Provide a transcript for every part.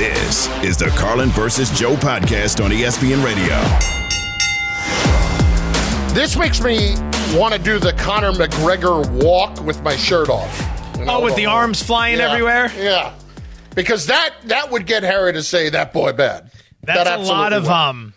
This is the Carlin versus Joe podcast on ESPN Radio. This makes me want to do the Conor McGregor walk with my shirt off. You know, Oh, with the arms flying Yeah, everywhere? Yeah, because that that would get Harry to say that boy bad. That's That a lot of would. um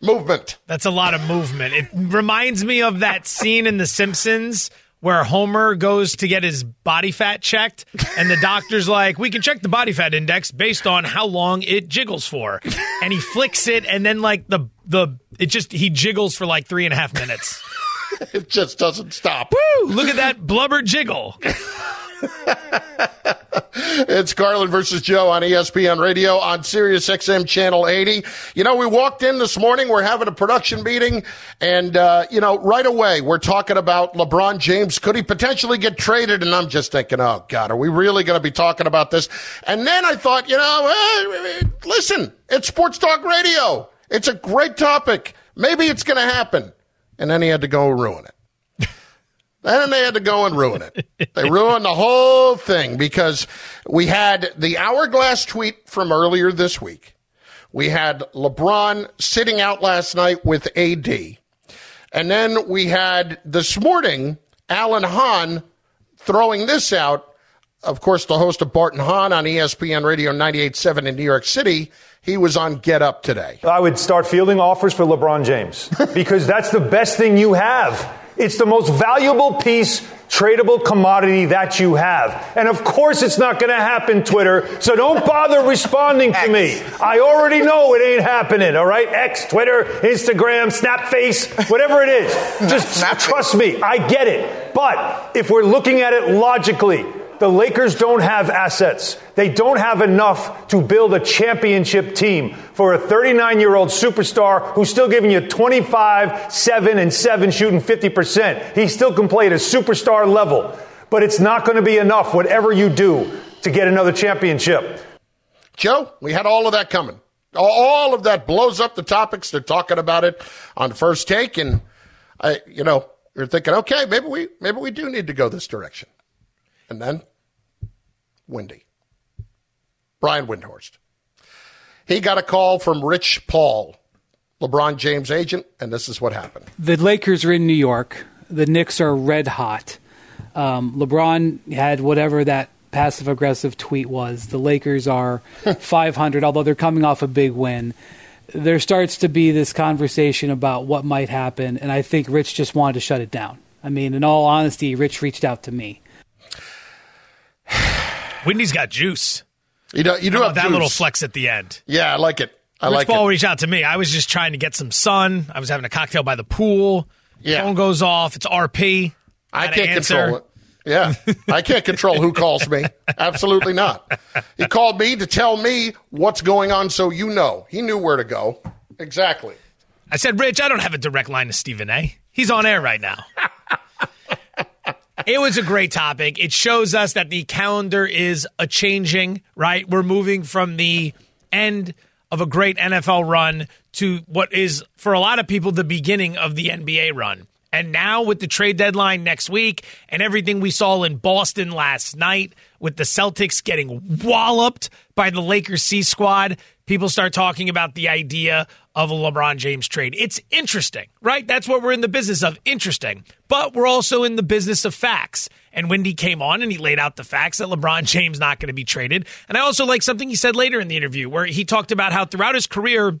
movement. that's a lot of movement. It reminds me of that scene in The Simpsons where Homer goes to get his body fat checked and the doctor's like, "We can check the body fat index based on how long it jiggles for." And he flicks it and then like the the it just he jiggles for like three and a half minutes. It just doesn't stop. Woo! Look at that blubber jiggle. It's Carlin versus Joe on ESPN Radio on Sirius XM Channel 80. You know, we walked in this morning. We're having a production meeting, and uh, you know, right away we're talking about LeBron James. Could he potentially get traded? And I'm just thinking, oh God, are we really going to be talking about this? And then I thought, you know, eh, listen, it's Sports Talk Radio. It's a great topic. Maybe it's going to happen. And then he had to go ruin it. And they had to go and ruin it. They ruined the whole thing because we had the hourglass tweet from earlier this week. We had LeBron sitting out last night with AD. And then we had this morning Alan Hahn throwing this out. Of course, the host of Barton Hahn on ESPN Radio 98.7 in New York City. He was on Get Up today. I would start fielding offers for LeBron James because that's the best thing you have. It's the most valuable piece, tradable commodity that you have. And of course, it's not going to happen, Twitter. So don't bother responding to me. I already know it ain't happening, all right? X, Twitter, Instagram, Snapface, whatever it is. Just trust me. I get it. But if we're looking at it logically, the Lakers don't have assets. They don't have enough to build a championship team for a 39 year old superstar who's still giving you 25, 7, and 7, shooting 50%. He still can play at a superstar level. But it's not going to be enough, whatever you do, to get another championship. Joe, we had all of that coming. All of that blows up the topics. They're talking about it on first take, and I, you know, you're thinking, okay, maybe we, maybe we do need to go this direction. And then, Windy, Brian Windhorst, he got a call from Rich Paul, LeBron James' agent, and this is what happened. the Lakers are in New York. The Knicks are red hot. Um, LeBron had whatever that passive aggressive tweet was. The Lakers are 500, although they're coming off a big win. There starts to be this conversation about what might happen, and I think Rich just wanted to shut it down. I mean, in all honesty, Rich reached out to me. Windy's got juice. You know, you do have that juice. little flex at the end. Yeah, I like it. I Rich like Paul it. reached out to me. I was just trying to get some sun. I was having a cocktail by the pool. Yeah. Phone goes off. It's RP. I can't answer. control it. Yeah, I can't control who calls me. Absolutely not. He called me to tell me what's going on so you know. He knew where to go. Exactly. I said, Rich, I don't have a direct line to Stephen A. He's on air right now. It was a great topic. It shows us that the calendar is a changing, right? We're moving from the end of a great NFL run to what is, for a lot of people, the beginning of the NBA run. And now, with the trade deadline next week and everything we saw in Boston last night, with the Celtics getting walloped by the Lakers C squad, people start talking about the idea of a LeBron James trade. It's interesting, right? That's what we're in the business of. Interesting. But we're also in the business of facts. And Windy came on and he laid out the facts that LeBron James not going to be traded. And I also like something he said later in the interview where he talked about how throughout his career,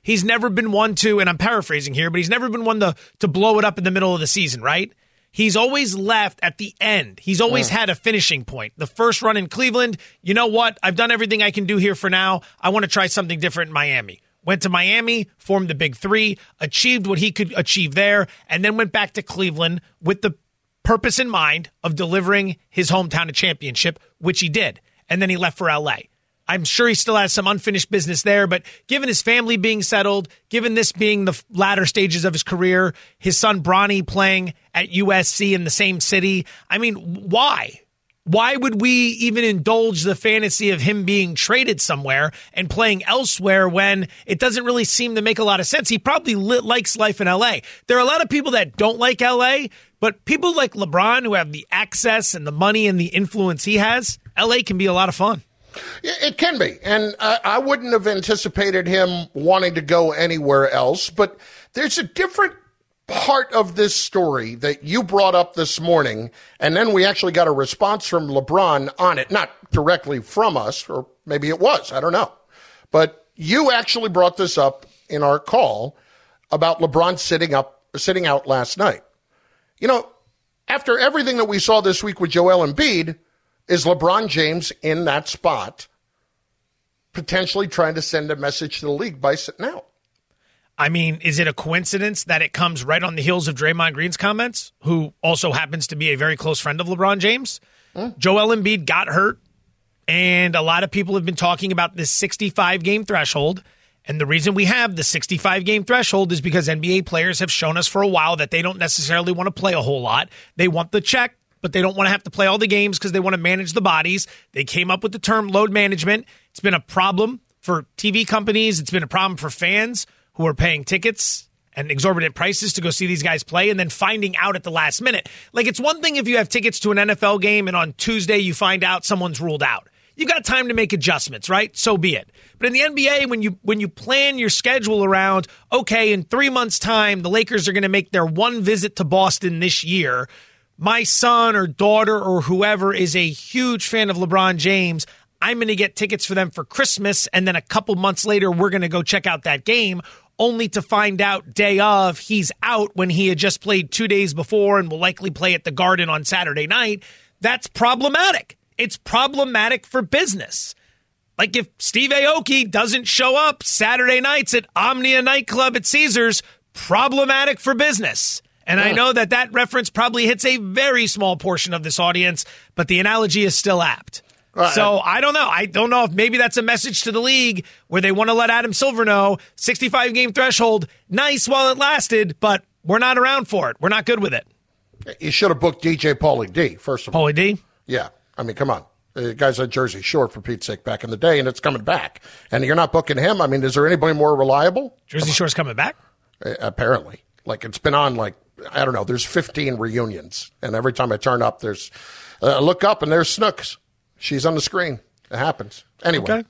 he's never been one to, and I'm paraphrasing here, but he's never been one to to blow it up in the middle of the season, right? He's always left at the end. He's always mm. had a finishing point. The first run in Cleveland, you know what? I've done everything I can do here for now. I want to try something different in Miami. Went to Miami, formed the big three, achieved what he could achieve there, and then went back to Cleveland with the purpose in mind of delivering his hometown a championship, which he did. And then he left for LA. I'm sure he still has some unfinished business there, but given his family being settled, given this being the latter stages of his career, his son Bronny playing at USC in the same city, I mean, why? Why would we even indulge the fantasy of him being traded somewhere and playing elsewhere when it doesn't really seem to make a lot of sense? He probably li- likes life in LA. There are a lot of people that don't like LA, but people like LeBron who have the access and the money and the influence he has, LA can be a lot of fun. It can be. And I, I wouldn't have anticipated him wanting to go anywhere else. But there's a different part of this story that you brought up this morning. And then we actually got a response from LeBron on it, not directly from us, or maybe it was. I don't know. But you actually brought this up in our call about LeBron sitting up, sitting out last night. You know, after everything that we saw this week with Joel Embiid, is LeBron James in that spot, potentially trying to send a message to the league by sitting out? I mean, is it a coincidence that it comes right on the heels of Draymond Green's comments, who also happens to be a very close friend of LeBron James? Mm. Joel Embiid got hurt, and a lot of people have been talking about this 65 game threshold. And the reason we have the 65 game threshold is because NBA players have shown us for a while that they don't necessarily want to play a whole lot. They want the check, but they don't want to have to play all the games because they want to manage the bodies. They came up with the term load management. It's been a problem for TV companies, it's been a problem for fans who are paying tickets and exorbitant prices to go see these guys play and then finding out at the last minute. Like it's one thing if you have tickets to an NFL game and on Tuesday you find out someone's ruled out. You've got time to make adjustments, right? So be it. But in the NBA, when you when you plan your schedule around, okay, in three months' time, the Lakers are going to make their one visit to Boston this year my son or daughter or whoever is a huge fan of LeBron James, I'm going to get tickets for them for Christmas. And then a couple months later, we're going to go check out that game, only to find out day of he's out when he had just played two days before and will likely play at the Garden on Saturday night. That's problematic. It's problematic for business. Like if Steve Aoki doesn't show up Saturday nights at Omnia nightclub at Caesars, problematic for business. And I know that that reference probably hits a very small portion of this audience, but the analogy is still apt. Right. So I don't know. I don't know if maybe that's a message to the league where they want to let Adam Silver know 65 game threshold, nice while it lasted, but we're not around for it. We're not good with it. You should have booked DJ Pauly D, first of all. Pauly D? Yeah. I mean, come on. The guy's at Jersey Shore for Pete's sake back in the day, and it's coming back. And you're not booking him. I mean, is there anybody more reliable? Jersey Shore's coming back? Uh, apparently. Like it's been on like I don't know. There's 15 reunions, and every time I turn up, there's uh, look up and there's Snooks. She's on the screen. It happens. Anyway. Okay.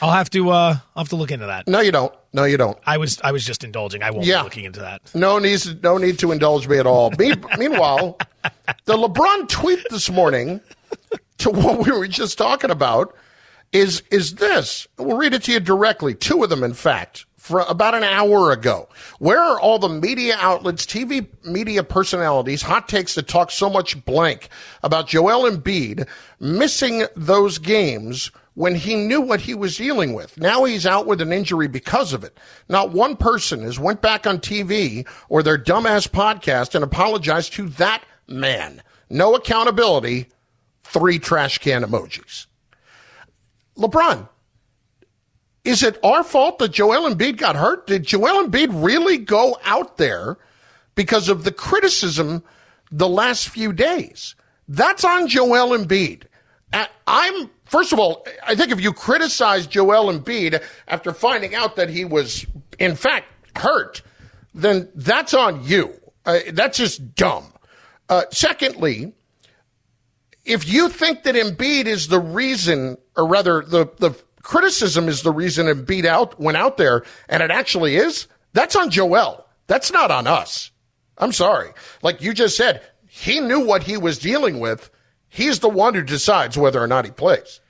I'll have to uh I'll have to look into that. No, you don't. No, you don't. I was I was just indulging. I won't yeah. be looking into that. No needs no need to indulge me at all. meanwhile, the LeBron tweet this morning to what we were just talking about is is this. We'll read it to you directly. Two of them, in fact about an hour ago. Where are all the media outlets, TV media personalities, hot takes that talk so much blank about Joel Embiid missing those games when he knew what he was dealing with? Now he's out with an injury because of it. Not one person has went back on TV or their dumbass podcast and apologized to that man. No accountability. Three trash can emojis. LeBron, is it our fault that Joel Embiid got hurt? Did Joel Embiid really go out there because of the criticism the last few days? That's on Joel Embiid. I'm first of all, I think if you criticize Joel Embiid after finding out that he was in fact hurt, then that's on you. Uh, that's just dumb. Uh, secondly, if you think that Embiid is the reason, or rather the the criticism is the reason Embiid out went out there, and it actually is. That's on Joel. That's not on us. I'm sorry. Like you just said, he knew what he was dealing with. He's the one who decides whether or not he plays.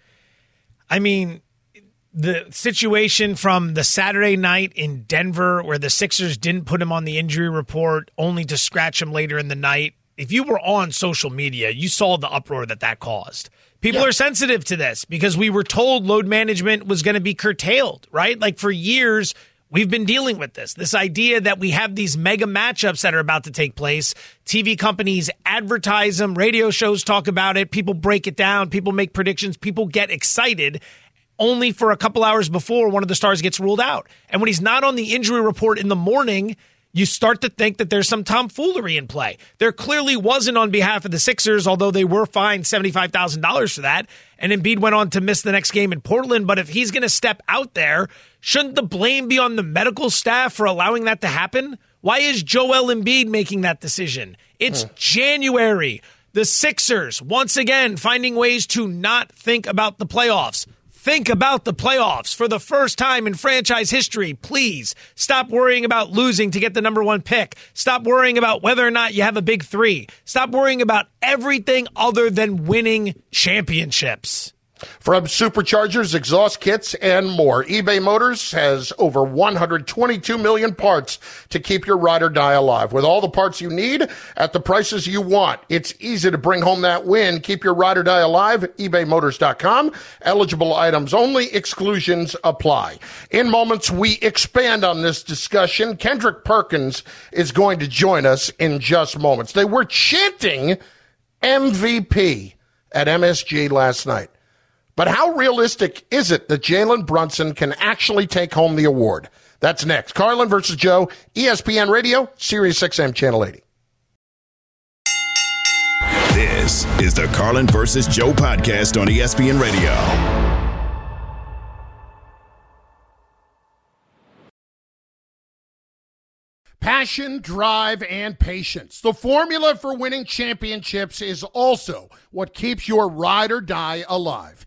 I mean, the situation from the Saturday night in Denver where the Sixers didn't put him on the injury report only to scratch him later in the night. If you were on social media, you saw the uproar that that caused. People yeah. are sensitive to this because we were told load management was going to be curtailed, right? Like for years, we've been dealing with this. This idea that we have these mega matchups that are about to take place. TV companies advertise them, radio shows talk about it, people break it down, people make predictions, people get excited only for a couple hours before one of the stars gets ruled out. And when he's not on the injury report in the morning, you start to think that there's some tomfoolery in play. There clearly wasn't on behalf of the Sixers, although they were fined $75,000 for that. And Embiid went on to miss the next game in Portland. But if he's going to step out there, shouldn't the blame be on the medical staff for allowing that to happen? Why is Joel Embiid making that decision? It's hmm. January. The Sixers, once again, finding ways to not think about the playoffs. Think about the playoffs for the first time in franchise history. Please stop worrying about losing to get the number one pick. Stop worrying about whether or not you have a big three. Stop worrying about everything other than winning championships. From superchargers, exhaust kits, and more, eBay Motors has over 122 million parts to keep your ride or die alive. With all the parts you need at the prices you want, it's easy to bring home that win. Keep your ride or die alive. ebaymotors.com. Eligible items only. Exclusions apply. In moments, we expand on this discussion. Kendrick Perkins is going to join us in just moments. They were chanting MVP at MSG last night. But how realistic is it that Jalen Brunson can actually take home the award? That's next. Carlin versus Joe, ESPN Radio, Sirius XM Channel 80. This is the Carlin versus Joe podcast on ESPN Radio. Passion, drive, and patience. The formula for winning championships is also what keeps your ride or die alive.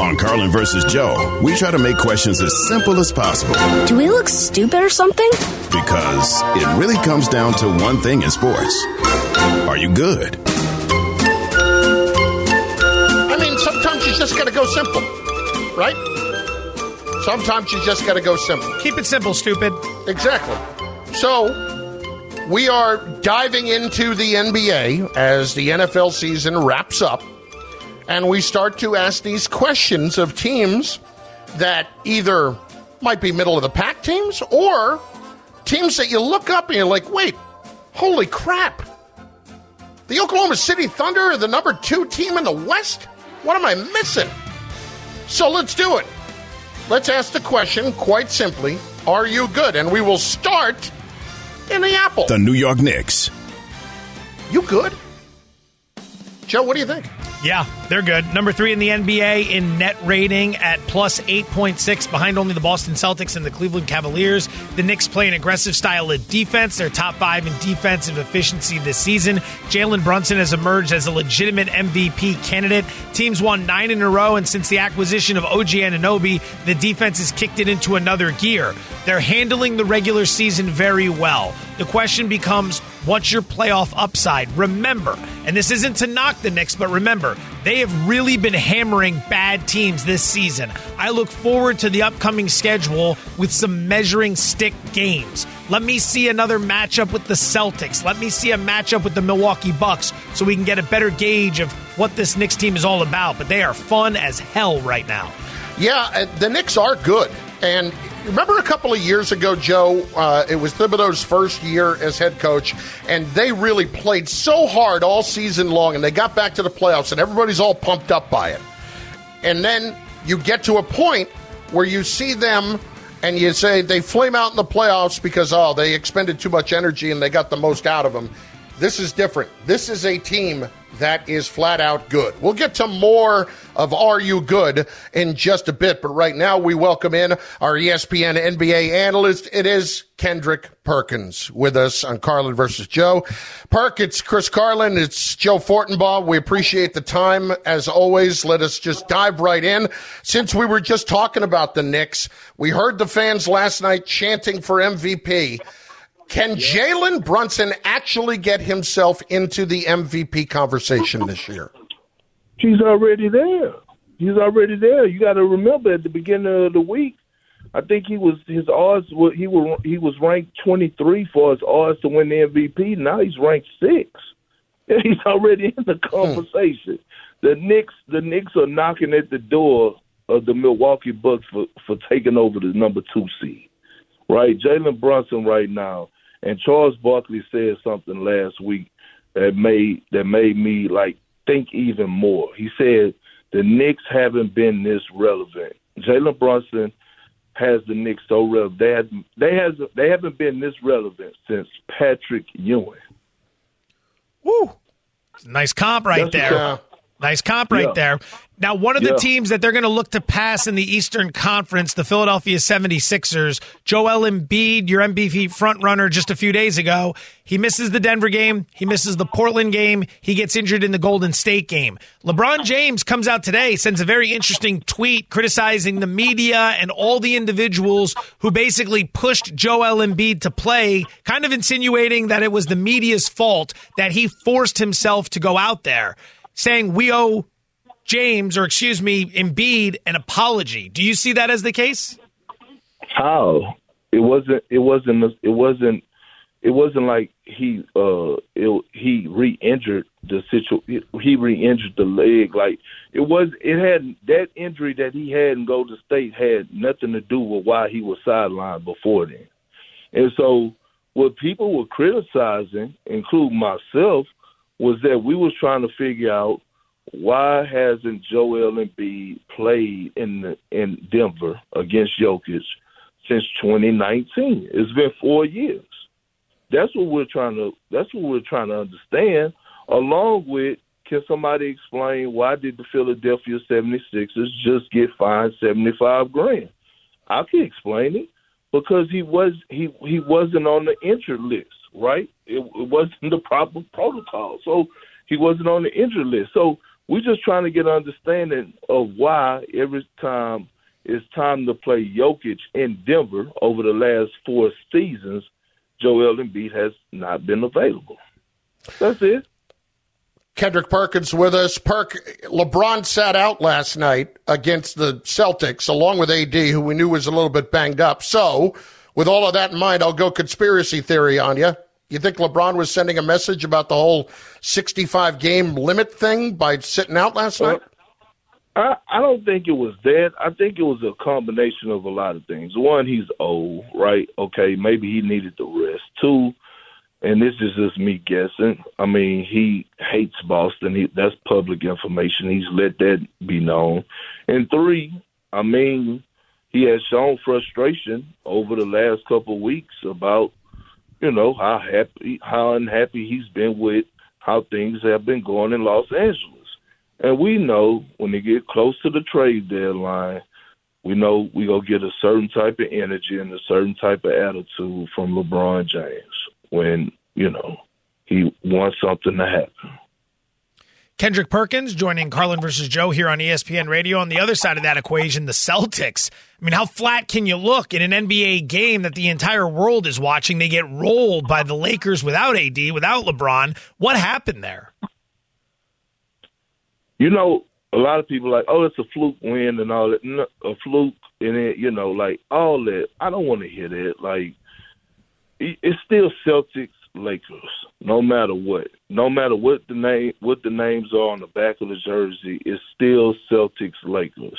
On Carlin versus Joe, we try to make questions as simple as possible Do we look stupid or something? because it really comes down to one thing in sports. Are you good? I mean, sometimes you just got to go simple, right? Sometimes you just got to go simple. Keep it simple, stupid. Exactly. So, we are diving into the NBA as the NFL season wraps up, and we start to ask these questions of teams that either might be middle of the pack teams or teams that you look up and you're like, wait, holy crap. The Oklahoma City Thunder are the number two team in the West? What am I missing? So let's do it. Let's ask the question quite simply Are you good? And we will start in the apple. The New York Knicks. You good? Joe, what do you think? Yeah, they're good. Number three in the NBA in net rating at plus 8.6, behind only the Boston Celtics and the Cleveland Cavaliers. The Knicks play an aggressive style of defense. They're top five in defensive efficiency this season. Jalen Brunson has emerged as a legitimate MVP candidate. Teams won nine in a row, and since the acquisition of OG Anunoby, the defense has kicked it into another gear. They're handling the regular season very well. The question becomes what's your playoff upside? Remember, and this isn't to knock the Knicks, but remember, they have really been hammering bad teams this season. I look forward to the upcoming schedule with some measuring stick games. Let me see another matchup with the Celtics. Let me see a matchup with the Milwaukee Bucks so we can get a better gauge of what this Knicks team is all about. But they are fun as hell right now. Yeah, uh, the Knicks are good. And remember a couple of years ago, Joe, uh, it was Thibodeau's first year as head coach, and they really played so hard all season long, and they got back to the playoffs, and everybody's all pumped up by it. And then you get to a point where you see them and you say they flame out in the playoffs because, oh, they expended too much energy and they got the most out of them. This is different. This is a team that is flat out good. We'll get to more of Are You Good in just a bit, but right now we welcome in our ESPN NBA analyst. It is Kendrick Perkins with us on Carlin versus Joe. Perk, it's Chris Carlin, it's Joe Fortenbaugh. We appreciate the time as always. Let us just dive right in. Since we were just talking about the Knicks, we heard the fans last night chanting for MVP. Can Jalen Brunson actually get himself into the MVP conversation this year? He's already there. He's already there. You got to remember at the beginning of the week, I think he was his odds. Were, he was he was ranked 23 for his odds to win the MVP. Now he's ranked six. He's already in the hmm. conversation. Hmm. The Knicks, the Knicks are knocking at the door of the Milwaukee Bucks for for taking over the number two seed. Right, Jalen Brunson right now and Charles Barkley said something last week that made that made me like think even more. He said the Knicks haven't been this relevant. Jalen Brunson has the Knicks so relevant. They had they has they haven't been this relevant since Patrick Ewing. Woo! Nice comp right That's there. Nice comp right yeah. there. Now, one of the yeah. teams that they're going to look to pass in the Eastern Conference, the Philadelphia 76ers, Joel Embiid, your MVP frontrunner just a few days ago, he misses the Denver game. He misses the Portland game. He gets injured in the Golden State game. LeBron James comes out today, sends a very interesting tweet criticizing the media and all the individuals who basically pushed Joel Embiid to play, kind of insinuating that it was the media's fault that he forced himself to go out there, saying we owe James, or excuse me, Embiid an apology. Do you see that as the case? How? It wasn't. It wasn't. It wasn't. It wasn't like he uh it, he re-injured the situation. He re-injured the leg. Like it was. It had that injury that he had in Golden State had nothing to do with why he was sidelined before then. And so, what people were criticizing, including myself, was that we was trying to figure out why hasn't Joel Embiid played in the, in Denver against Jokic since 2019? It's been four years. That's what we're trying to. That's what we're trying to understand. Along with, can somebody explain why did the Philadelphia 76ers just get fined 75 grand? I can explain it because he was he he wasn't on the injured list, right? It, it wasn't the proper protocol, so he wasn't on the injured list. So we're just trying to get an understanding of why every time it's time to play Jokic in Denver over the last four seasons, Joel Embiid has not been available. That's it. Kendrick Perkins with us. Perk, LeBron sat out last night against the Celtics along with AD, who we knew was a little bit banged up. So, with all of that in mind, I'll go conspiracy theory on you. You think LeBron was sending a message about the whole 65 game limit thing by sitting out last night? Uh, I, I don't think it was that. I think it was a combination of a lot of things. One, he's old, right? Okay, maybe he needed the rest. Two, and this is just me guessing. I mean, he hates Boston. He, that's public information. He's let that be known. And three, I mean, he has shown frustration over the last couple of weeks about you know how happy, how unhappy he's been with how things have been going in Los Angeles. And we know when they get close to the trade deadline, we know we go get a certain type of energy and a certain type of attitude from LeBron James when you know he wants something to happen. Kendrick Perkins joining Carlin versus Joe here on ESPN Radio. On the other side of that equation, the Celtics. I mean, how flat can you look in an NBA game that the entire world is watching? They get rolled by the Lakers without AD, without LeBron. What happened there? You know, a lot of people like, oh, it's a fluke win and all that. No, a fluke and it, you know, like all that. I don't want to hear that. Like, it's still Celtics Lakers, no matter what. No matter what the name what the names are on the back of the jersey, it's still Celtics Lakers.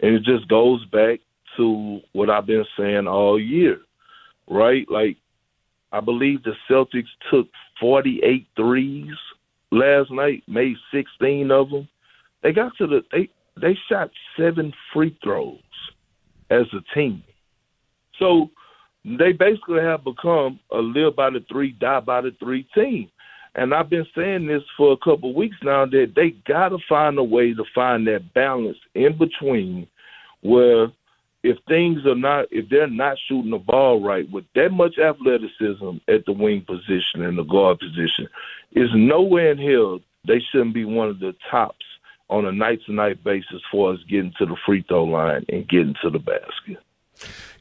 And it just goes back to what I've been saying all year. Right? Like I believe the Celtics took 48 threes last night, made 16 of them. They got to the they they shot 7 free throws as a team. So they basically have become a live by the three, die by the three team. and I've been saying this for a couple of weeks now that they got to find a way to find that balance in between where if things are not if they're not shooting the ball right with that much athleticism at the wing position and the guard position is nowhere in hell they shouldn't be one of the tops on a night to night basis for us getting to the free throw line and getting to the basket.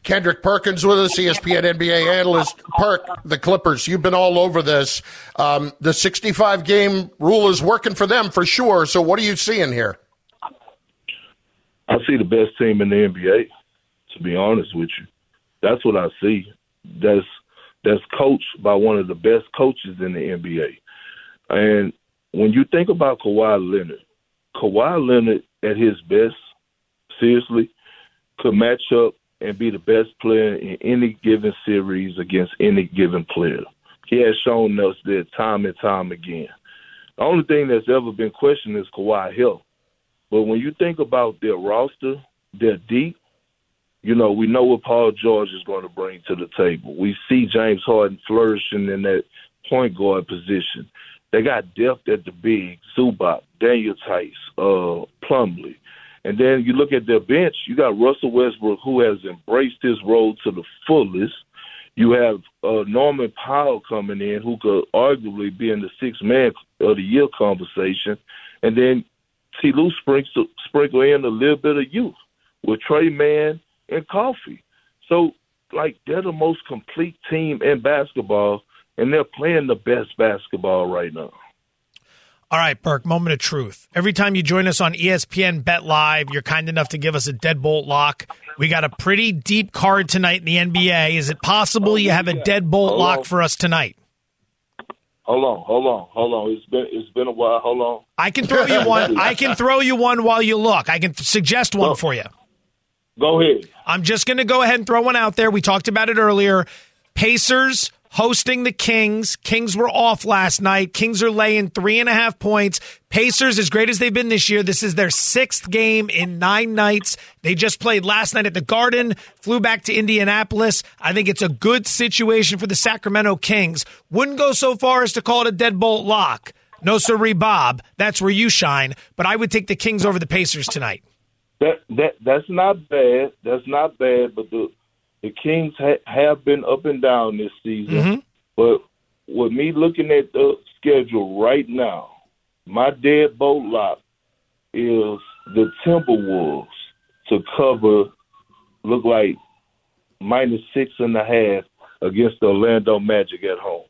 Kendrick Perkins with us, ESPN NBA analyst. Perk, the Clippers, you've been all over this. Um, the 65 game rule is working for them for sure. So, what are you seeing here? I see the best team in the NBA, to be honest with you. That's what I see. That's that's coached by one of the best coaches in the NBA. And when you think about Kawhi Leonard, Kawhi Leonard at his best, seriously, could match up and be the best player in any given series against any given player. He has shown us that time and time again. The only thing that's ever been questioned is Kawhi health. But when you think about their roster, they're deep. You know, we know what Paul George is going to bring to the table. We see James Harden flourishing in that point guard position. They got depth at the big, Zubac, Daniel Theis, uh, Plumlee. And then you look at their bench, you got Russell Westbrook, who has embraced his role to the fullest. You have uh, Norman Powell coming in, who could arguably be in the six man of the year conversation. And then T. Lue sprinkle, sprinkle in a little bit of youth with Trey Mann and Coffey. So, like, they're the most complete team in basketball, and they're playing the best basketball right now. All right, Perk, moment of truth. Every time you join us on ESPN Bet Live, you're kind enough to give us a deadbolt lock. We got a pretty deep card tonight in the NBA. Is it possible you have a oh, deadbolt lock for us tonight? Hold on, hold on, hold on. It's been it's been a while. Hold on. I can throw you one. I can throw you one while you look. I can suggest one Go. for you. Go ahead. I'm just going to go ahead and throw one out there. We talked about it earlier. Pacers hosting the Kings. Kings were off last night. Kings are laying three and a half points. Pacers, as great as they've been this year, this is their sixth game in nine nights. They just played last night at the Garden, flew back to Indianapolis. I think it's a good situation for the Sacramento Kings. Wouldn't go so far as to call it a deadbolt lock. No, sirree, Bob. That's where you shine. But I would take the Kings over the Pacers tonight. That that that's not bad. That's not bad. But the the Kings ha- have been up and down this season. Mhm. But with me looking at the schedule right now, my deadbolt lock is the Timberwolves to cover. Look like minus six and a half against the Orlando Magic at home.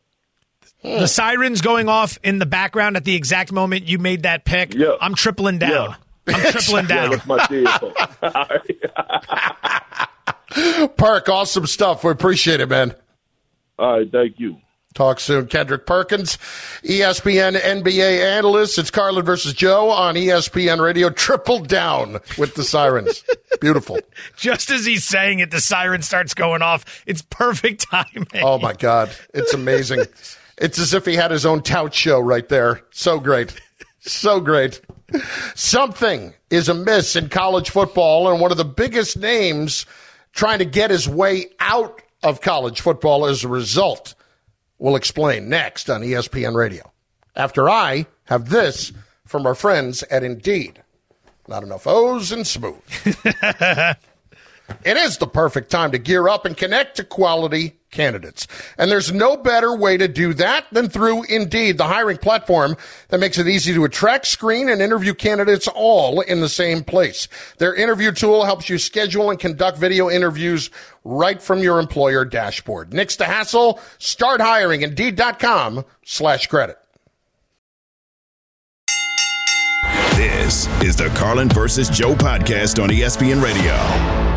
The sirens going off in the background at the exact moment you made that pick. Yeah. I'm tripling down. I'm tripling Yeah, down. that's my deadbolt. Perk, awesome stuff. We appreciate it, man. All right, thank you. Talk soon. Kendrick Perkins, ESPN NBA analyst. It's Carlin versus Joe on ESPN Radio. Triple down with the sirens. Beautiful. Just as he's saying it, the siren starts going off. It's perfect timing. Oh my God. It's amazing. It's as if he had his own tout show right there. So great. So great. Something is amiss in college football, and one of the biggest names trying to get his way out of college football as a result. We'll explain next on ESPN Radio. After I have this from our friends at Indeed. Not enough O's and smooth. It is the perfect time to gear up and connect to quality candidates. And there's no better way to do that than through Indeed, the hiring platform that makes it easy to attract, screen, and interview candidates all in the same place. Their interview tool helps you schedule and conduct video interviews right from your employer dashboard. Next to hassle, start hiring. Indeed.com slash credit. This is the Carlin versus Joe podcast on ESPN Radio.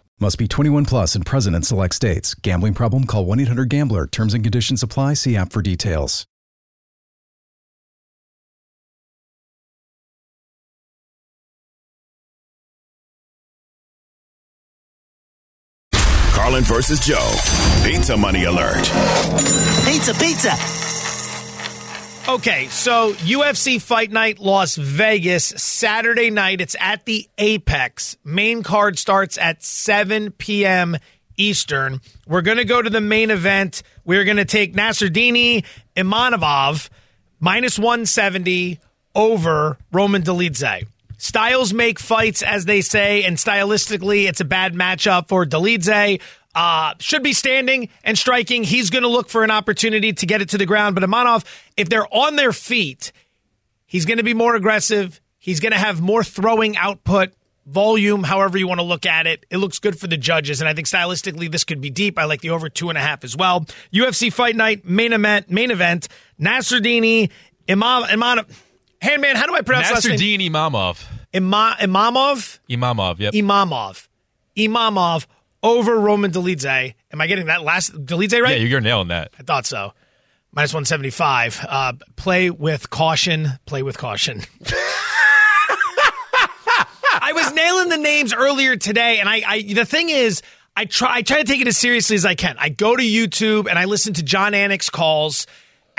Must be 21 plus and present in select states. Gambling problem? Call 1 800 Gambler. Terms and conditions apply. See app for details. Carlin versus Joe. Pizza money alert. Pizza, pizza. Okay, so UFC Fight Night Las Vegas, Saturday night. It's at the Apex. Main card starts at 7 p.m. Eastern. We're going to go to the main event. We're going to take Nasruddini Imanov minus 170 over Roman Dolidze. Styles make fights, as they say, and stylistically, it's a bad matchup for Dolidze. Uh, should be standing and striking. He's going to look for an opportunity to get it to the ground. But Imanov, if they're on their feet, he's going to be more aggressive. He's going to have more throwing output, volume, however you want to look at it. It looks good for the judges. And I think stylistically, this could be deep. I like the over two and a half as well. UFC Fight Night main event, main event Nasruddini Imam, Imanov. Handman, how do I pronounce last name? Nasruddin Imamov. Ima, Imamov? Imamov, yep. Imamov. Imamov over Roman Dolidze. Am I getting that last Dolidze right? Yeah, you're nailing that. I thought so. Minus 175. Uh, play with caution. Play with caution. I was nailing the names earlier today, and I, I the thing is, I try I try to take it as seriously as I can. I go to YouTube and I listen to Jon Anik's calls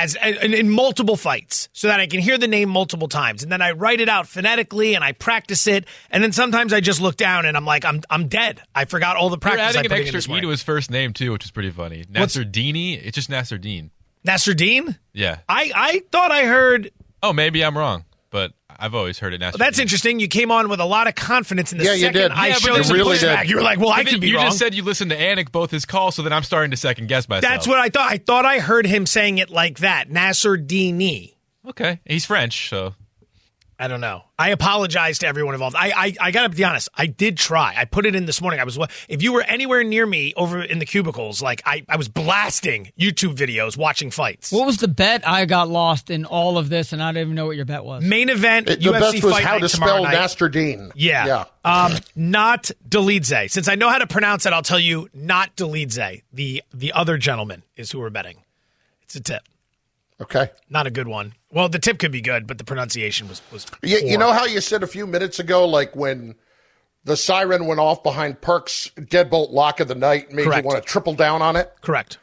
as in, in multiple fights so that I can hear the name multiple times, and then I write it out phonetically and I practice it, and then sometimes I just look down and I'm like, I'm I'm dead. I forgot all the practice. You're. I adding put an extra E to his first name too, which is pretty funny. Nasruddini. It's just Nasruddin. Nasruddin. Yeah. I I thought I heard Oh, maybe I'm wrong, but I've always heard it Nasruddin. That's interesting. You came on with a lot of confidence in the Yeah, you second did. I Yeah, showed but some you really pushback. did. You were like, "Well, I But could be you wrong." just said you listened to Anik both his calls, so then I'm starting to second guess myself. That's what I thought. I thought I heard him saying it like that. Nasser Dini. Okay, he's French, so I don't know. I apologize to everyone involved. I I, I got to be honest. I did try. I put it in this morning. I was if you were anywhere near me over in the cubicles, like I, I was blasting YouTube videos, watching fights. What was the bet? I got lost in all of this, and I didn't even know what your bet was. Main event. It- UFC the best was fight how night to tomorrow spell night. Nastradine. Yeah. Yeah. Um, not Dolidze. Since I know how to pronounce it, I'll tell you not Dolidze. The the other gentleman is who we're betting. It's a tip. Okay. Not a good one. Well, the tip could be good, but the pronunciation was was. You, you know how you said a few minutes ago, like when the siren went off behind Perk's deadbolt lock of the night, made Correct. you want to triple down on it? Correct.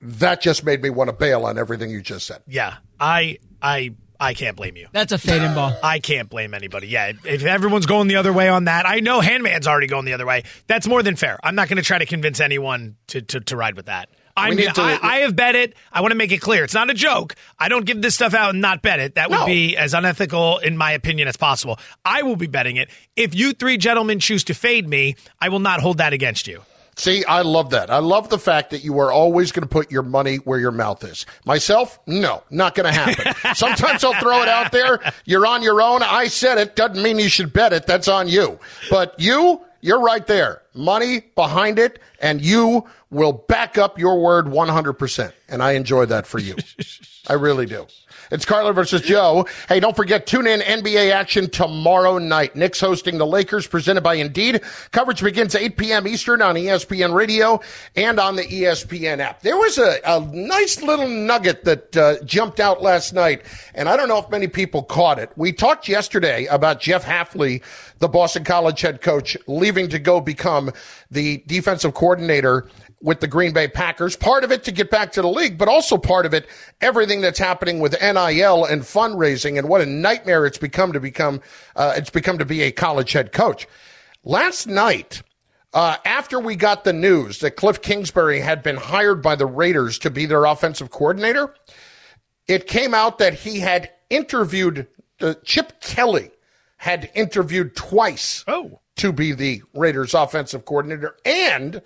That just made me want to bail on everything you just said. Yeah, I I I can't blame you. That's a fading ball. I can't blame anybody. Yeah, if everyone's going the other way on that, I know Handman's already going the other way. That's more than fair. I'm not going to try to convince anyone to, to, to ride with that. I'm, need to- I, I have bet it. I want to make it clear. It's not a joke. I don't give this stuff out and not bet it. That would No. be as unethical, in my opinion, as possible. I will be betting it. If you three gentlemen choose to fade me, I will not hold that against you. See, I love that. I love the fact that you are always going to put your money where your mouth is. Myself, no, not going to happen. Sometimes I'll throw it out there. You're on your own. I said it. Doesn't mean you should bet it. That's on you. But you, you're right there. Money behind it, and you will back up your word 100%. And I enjoy that for you. I really do. It's Carlin versus Joe. Hey, don't forget, tune in NBA action tomorrow night. Knicks hosting the Lakers, presented by Indeed. Coverage begins 8 p.m. Eastern on ESPN Radio and on the ESPN app. There was a, a nice little nugget that uh, jumped out last night, and I don't know if many people caught it. We talked yesterday about Jeff Hafley, the Boston College head coach, leaving to go become the defensive coordinator with the Green Bay Packers. Part of it to get back to the league, but also part of it, everything that's happening with NIL and fundraising and what a nightmare it's become to become, uh, it's become to be a college head coach. Last night, uh, after we got the news that Cliff Kingsbury had been hired by the Raiders to be their offensive coordinator, it came out that he had interviewed uh, Chip Kelly had interviewed twice Oh. to be the Raiders offensive coordinator and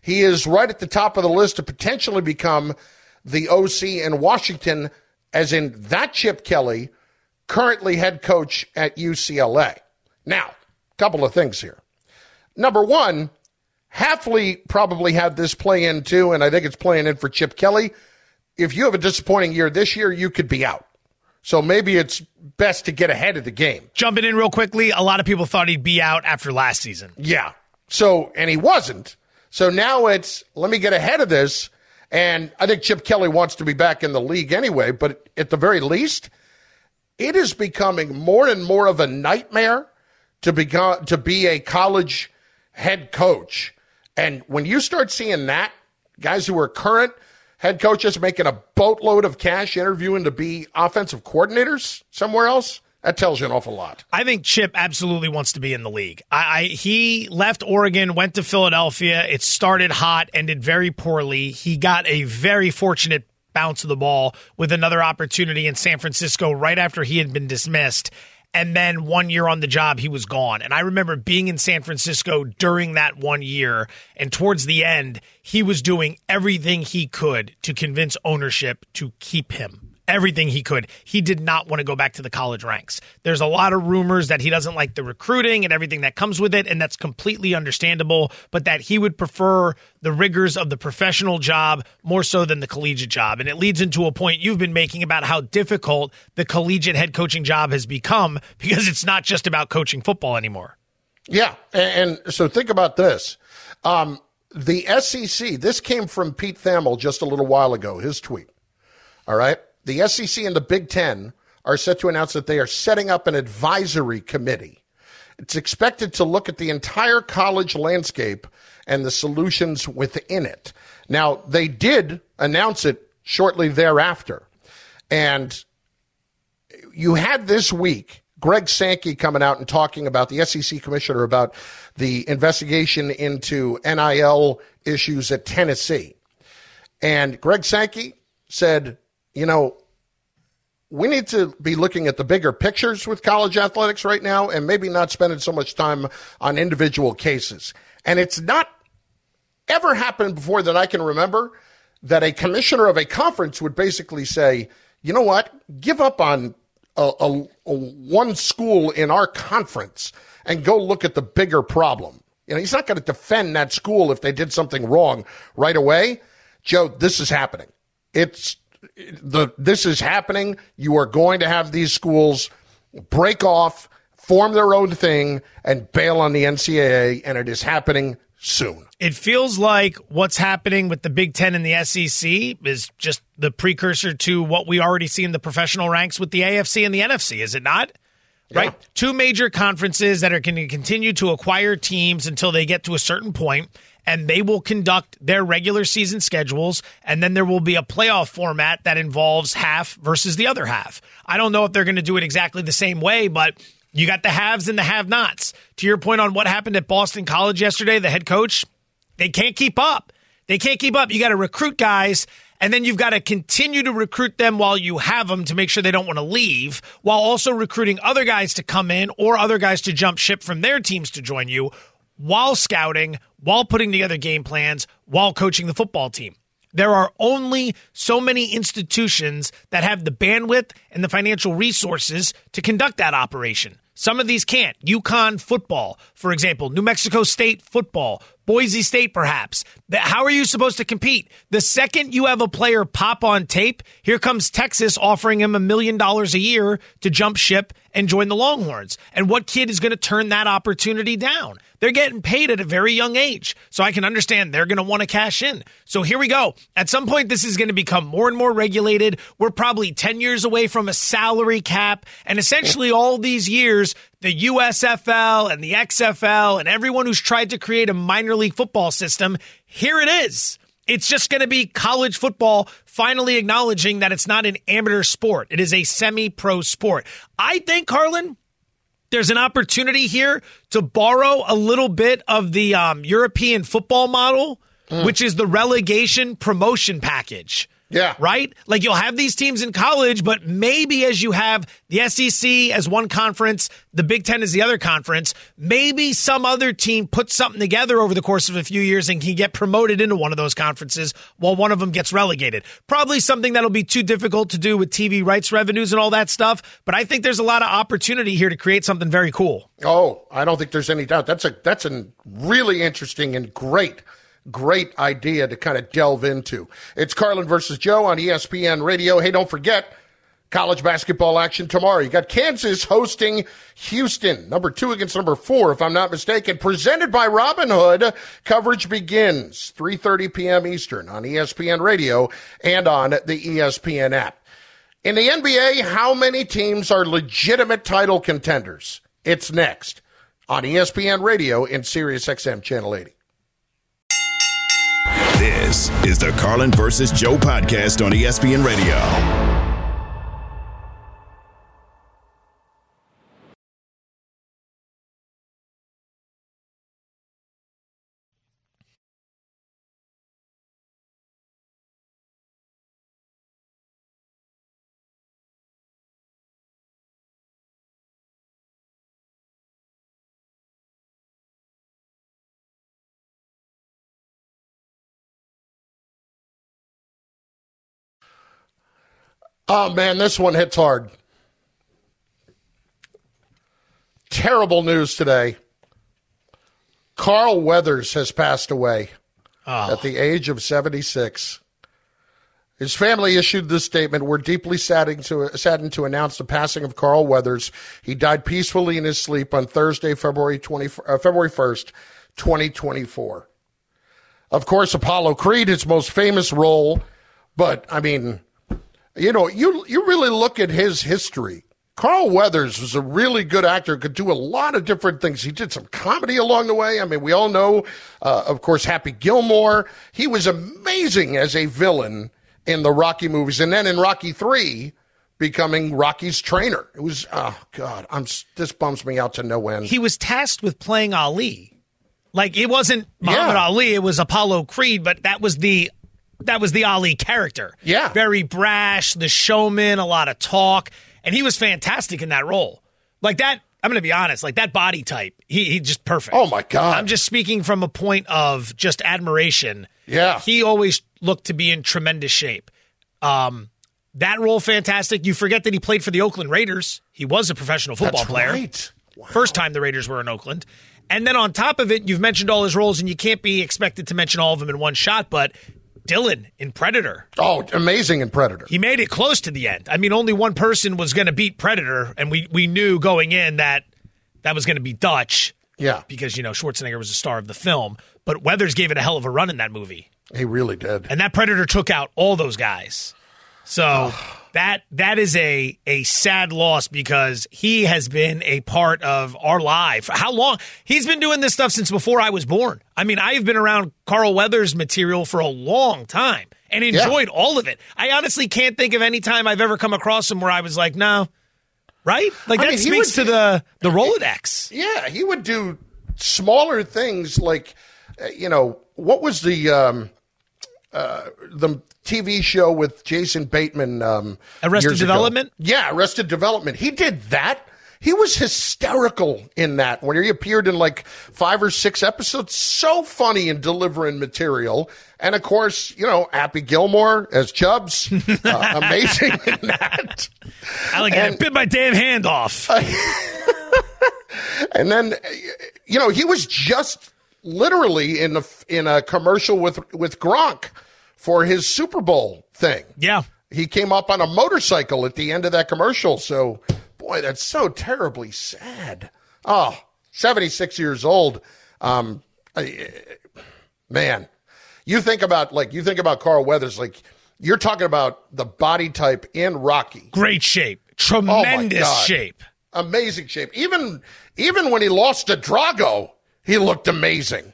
he is right at the top of the list to potentially become the OC in Washington as in that Chip Kelly currently head coach at UCLA. Now, a couple of things here. Number 1, Hafley probably had this play in too, and I think it's playing in for Chip Kelly. If you have a disappointing year this year, you could be out. So maybe it's best to get ahead of the game. Jumping in real quickly, a lot of people thought he'd be out after last season. Yeah. So, and he wasn't. So now it's, let me get ahead of this. And I think Chip Kelly wants to be back in the league anyway, but at the very least, it is becoming more and more of a nightmare to become, to be a college head coach. And when you start seeing that, guys who are current head coaches making a boatload of cash interviewing to be offensive coordinators somewhere else, that tells you an awful lot. I think Chip absolutely wants to be in the league. I, I, he left Oregon, went to Philadelphia. It started hot, ended very poorly. He got a very fortunate bounce of the ball with another opportunity in San Francisco right after he had been dismissed. And then one year on the job, he was gone. And I remember being in San Francisco during that one year. And towards the end, he was doing everything he could to convince ownership to keep him everything he could. He did not want to go back to the college ranks. There's a lot of rumors that he doesn't like the recruiting and everything that comes with it, and that's completely understandable, but that he would prefer the rigors of the professional job more so than the collegiate job. And it leads into a point you've been making about how difficult the collegiate head coaching job has become because it's not just about coaching football anymore. Yeah. And, so think about this. Um, the SEC, this came from Pete Thamel just a little while ago, his tweet. All right the SEC and the Big Ten are set to announce that they are setting up an advisory committee. It's expected to look at the entire college landscape and the solutions within it. Now, they did announce it shortly thereafter. And you had this week Greg Sankey coming out and talking about the SEC commissioner about the investigation into NIL issues at Tennessee. And Greg Sankey said you know, we need to be looking at the bigger pictures with college athletics right now and maybe not spending so much time on individual cases. And it's not ever happened before that I can remember that a commissioner of a conference would basically say, you know what, give up on a, a, a one school in our conference and go look at the bigger problem. You know, he's not going to defend that school if they did something wrong right away. Joe, this is happening. It's the this is happening. You are going to have these schools break off, form their own thing, and bail on the NCAA, and it is happening soon. It feels like what's happening with the Big Ten and the SEC is just the precursor to what we already see in the professional ranks with the AFC and the NFC, is it not? Yeah. Right? Two major conferences that are going to continue to acquire teams until they get to a certain point and they will conduct their regular season schedules, and then there will be a playoff format that involves half versus the other half. I don't know if they're going to do it exactly the same way, but you got the haves and the have nots. To your point on what happened at Boston College yesterday, the head coach, they can't keep up. They can't keep up. You got to recruit guys. And then you've got to continue to recruit them while you have them to make sure they don't want to leave, while also recruiting other guys to come in or other guys to jump ship from their teams to join you while scouting, while putting together game plans, while coaching the football team. There are only so many institutions that have the bandwidth and the financial resources to conduct that operation. Some of these can't. UConn football, for example, New Mexico State football, Boise State, perhaps. How are you supposed to compete? The second you have a player pop on tape, here comes Texas offering him a million dollars a year to jump ship and join the Longhorns. And what kid is going to turn that opportunity down? They're getting paid at a very young age. So I can understand they're going to want to cash in. So here we go. At some point, this is going to become more and more regulated. We're probably 10 years away from a salary cap. And essentially, all these years, the USFL and the XFL and everyone who's tried to create a minor league football system, here it is. It's just going to be college football finally acknowledging that it's not an amateur sport. It is a semi pro sport. I think, Carlin, there's an opportunity here to borrow a little bit of the um, European football model, mm. which is the relegation promotion package. Yeah. Right? Like you'll have these teams in college, but maybe as you have the SEC as one conference, the Big Ten as the other conference, maybe some other team puts something together over the course of a few years and can get promoted into one of those conferences while one of them gets relegated. Probably something that'll be too difficult to do with TV rights revenues and all that stuff, but I think there's a lot of opportunity here to create something very cool. Oh, I don't think there's any doubt. That's a that's a really interesting and great great idea to kind of delve into. It's Carlin versus Joe on ESPN Radio. Hey, don't forget, College basketball action tomorrow. You got Kansas hosting Houston, number two against number four, if I'm not mistaken. Presented by Robinhood. Coverage begins 3:30 p.m. Eastern on ESPN Radio and on the ESPN app. In the NBA, how many teams are legitimate title contenders? It's next on ESPN Radio and Sirius XM Channel 80. This is the Carlin versus Joe podcast on ESPN Radio. Oh man, this one hits hard. Terrible news today. Carl Weathers has passed away at the age of 76. His family issued this statement. We're deeply saddened to, saddened to announce the passing of Carl Weathers. He died peacefully in his sleep on Thursday, February 20, uh, February 1st, 2024. Of course, Apollo Creed, his most famous role, but I mean, you know, you you really look at his history. Carl Weathers was a really good actor, could do a lot of different things. He did some comedy along the way. I mean, we all know, uh, of course, Happy Gilmore. He was amazing as a villain in the Rocky movies, and then in Rocky Three, becoming Rocky's trainer. It was, oh God, I'm this bums me out to no end. He was tasked with playing Ali. Like it wasn't Muhammad Yeah. Ali, it was Apollo Creed, but that was the that was the Ali character. Yeah. Very brash, the showman, a lot of talk, and he was fantastic in that role. Like that, I'm going to be honest, like that body type, he he just perfect. Oh my God. I'm just speaking from a point of just admiration. Yeah. He always looked to be in tremendous shape. Um that role fantastic. You forget that he played for the Oakland Raiders. He was a professional football That's player. right. First time the Raiders were in Oakland. And then on top of it, you've mentioned all his roles, and you can't be expected to mention all of them in one shot. But Dillon in Predator, Oh, amazing in Predator. he made it close to the end. I mean, only one person was going to beat Predator, and we we knew going in that that was going to be Dutch Yeah, because you know Schwarzenegger was the star of the film. But Weathers gave it a hell of a run in that movie, he really did. and that Predator took out all those guys. So. Oh, That that is a a sad loss because he has been a part of our life. How long? He's been doing this stuff since before I was born. I mean, I've been around Carl Weathers material for a long time and enjoyed all of it. I honestly can't think of any time I've ever come across him where I was like, no, right? Like I that mean, speaks would- to the the Rolodex. Yeah, he would do smaller things like, uh, you know, what was the um, uh, the TV show with Jason Bateman? Um, Arrested years ago? Development? Yeah, Arrested Development. He did that. He was hysterical in that when he appeared in like five or six episodes. So funny in delivering material. And of course, you know, Happy Gilmore as Chubbs. Uh, amazing in that. I like And- it. Bit my damn hand off. And then, uh, you know, he was just literally in a in a commercial with with Gronk for his Super Bowl thing. yeah. He came up on a motorcycle at the end of that commercial. So, boy, that's so terribly sad. Oh, 76 years old. Um, I- man, you think about like you think about Carl Weathers, like you're talking about the body type in Rocky. Great shape. Oh Tremendous God. shape. Amazing shape. Even even when he lost to Drago, he looked amazing.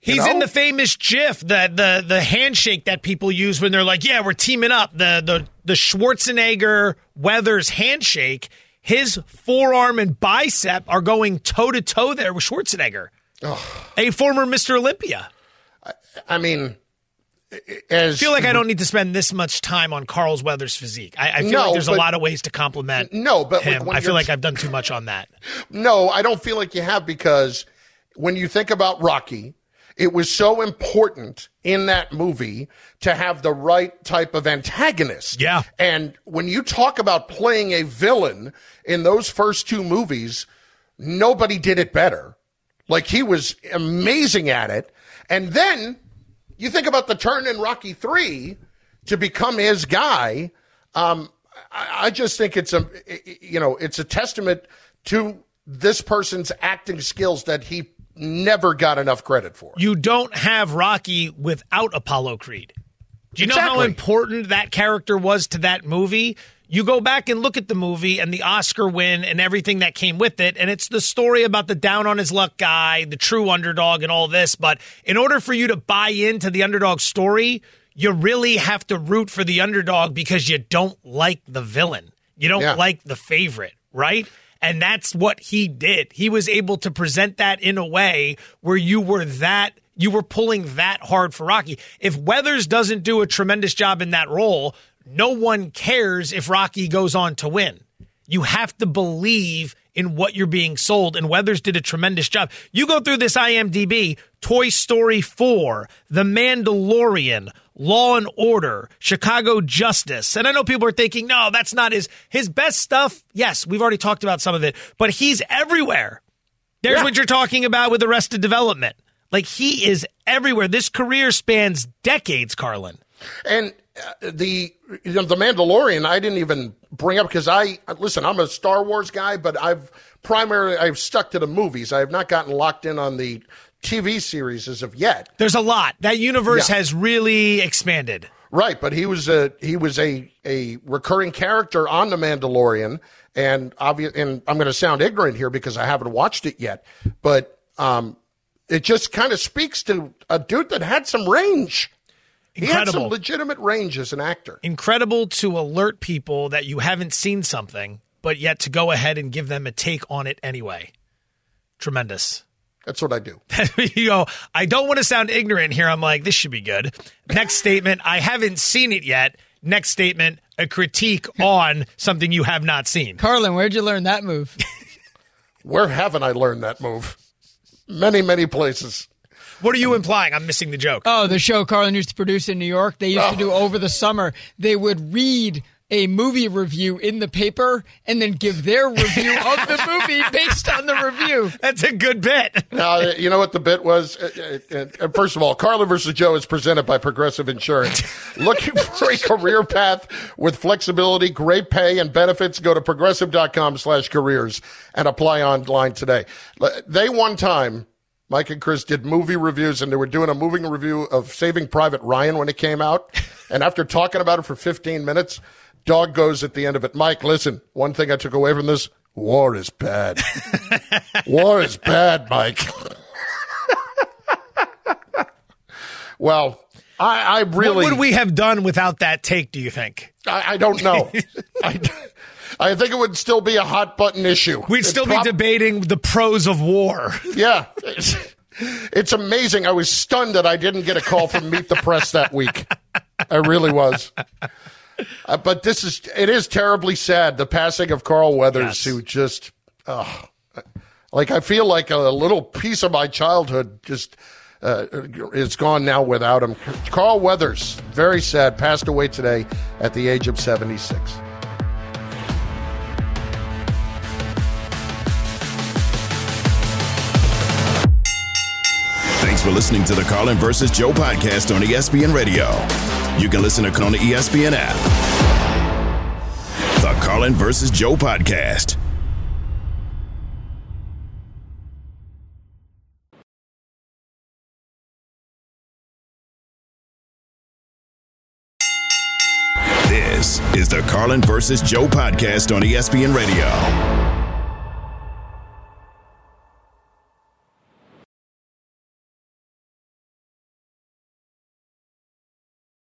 He's know? in the famous GIF, the the the handshake that people use when they're like, "Yeah, we're teaming up." The the the Schwarzenegger Weathers handshake. His forearm and bicep are going toe to toe there with Schwarzenegger, a former Mr. Olympia. I mean, as I feel like I don't need to spend this much time on Carl's Weathers physique. I, I feel No, like there's a lot of ways to compliment No, but him. I feel like I've done too much on that. No, I don't feel like you have because when you think about Rocky, it was so important in that movie to have the right type of antagonist. Yeah. And when you talk about playing a villain in those first two movies, nobody did it better. Like he was amazing at it. And then you think about the turn in Rocky 3 to become his guy. Um, I, I just think it's a you know it's a testament to this person's acting skills that he never got enough credit for. You don't have Rocky without Apollo Creed. Do you know how important that character was to that movie? You go back and look at the movie and the Oscar win and everything that came with it, and it's the story about the down on his luck guy, the true underdog, and all this. But in order for you to buy into the underdog story, you really have to root for the underdog because you don't like the villain. You don't Yeah. like the favorite, right? And that's what he did. He was able to present that in a way where you were that you were pulling that hard for Rocky. If Weathers doesn't do a tremendous job in that role, no one cares if Rocky goes on to win. You have to believe in what you're being sold, and Weathers did a tremendous job. You go through this IMDb Toy Story 4, The Mandalorian, Law and Order, Chicago Justice. And I know people are thinking, no, that's not his his best stuff. Yes, we've already talked about some of it, but he's everywhere. There's Yeah. what you're talking about with Arrested Development. Like he is everywhere. This career spans decades, Carlin. And uh, the you know, the Mandalorian, I didn't even bring up because I listen. I'm a Star Wars guy, but I've primarily I've stuck to the movies. I have not gotten locked in on the TV series as of yet. There's a lot. That universe Yeah. has really expanded. Right, but he was a he was a a recurring character on the Mandalorian, and obvious. And I'm going to sound ignorant here because I haven't watched it yet, but um, it just kind of speaks to a dude that had some range. Incredible. He had some legitimate range as an actor. Incredible to alert people that you haven't seen something, but yet to go ahead and give them a take on it anyway. Tremendous. That's what I do. you go, I don't want to sound ignorant here. I'm like, this should be good. Next statement, I haven't seen it yet. Next statement, a critique on something you have not seen. Carlin, where'd you learn that move? Where haven't I learned that move? Many, many places. What are you implying? I'm missing the joke. Oh, the show Carlin used to produce in New York. They used to oh. do over the summer. They would read a movie review in the paper and then give their review of the movie based on the review. That's a good bit. Now, you know what the bit was? Uh, uh, uh, First of all, Carlin versus Joe is presented by Progressive Insurance. Looking for a career path with flexibility, great pay, and benefits? Go to progressive.com slash careers and apply online today. They one time, Mike and Chris did movie reviews, and they were doing a moving review of Saving Private Ryan when it came out. And after talking about it for 15 minutes, Dog goes at the end of it, Mike, listen, one thing I took away from this war is bad. war is bad, Mike. well, I, I really. What would we have done without that take, do you think? I, I don't know. I, I think it would still be a hot button issue. We'd still prob- be debating the pros of war. Yeah. It's, it's amazing. I was stunned that I didn't get a call from Meet the Press that week. I really was. Uh, but this is, it is terribly sad. The passing of Carl Weathers, Yes. who just, uh, like, I feel like a little piece of my childhood just uh, is gone now without him. Carl Weathers, very sad, passed away today at the age of 76. Thanks for listening to the Carlin versus Joe podcast on ESPN Radio. You can listen to E ESPN app. The Carlin versus Joe podcast. This is the Carlin versus Joe podcast on ESPN Radio.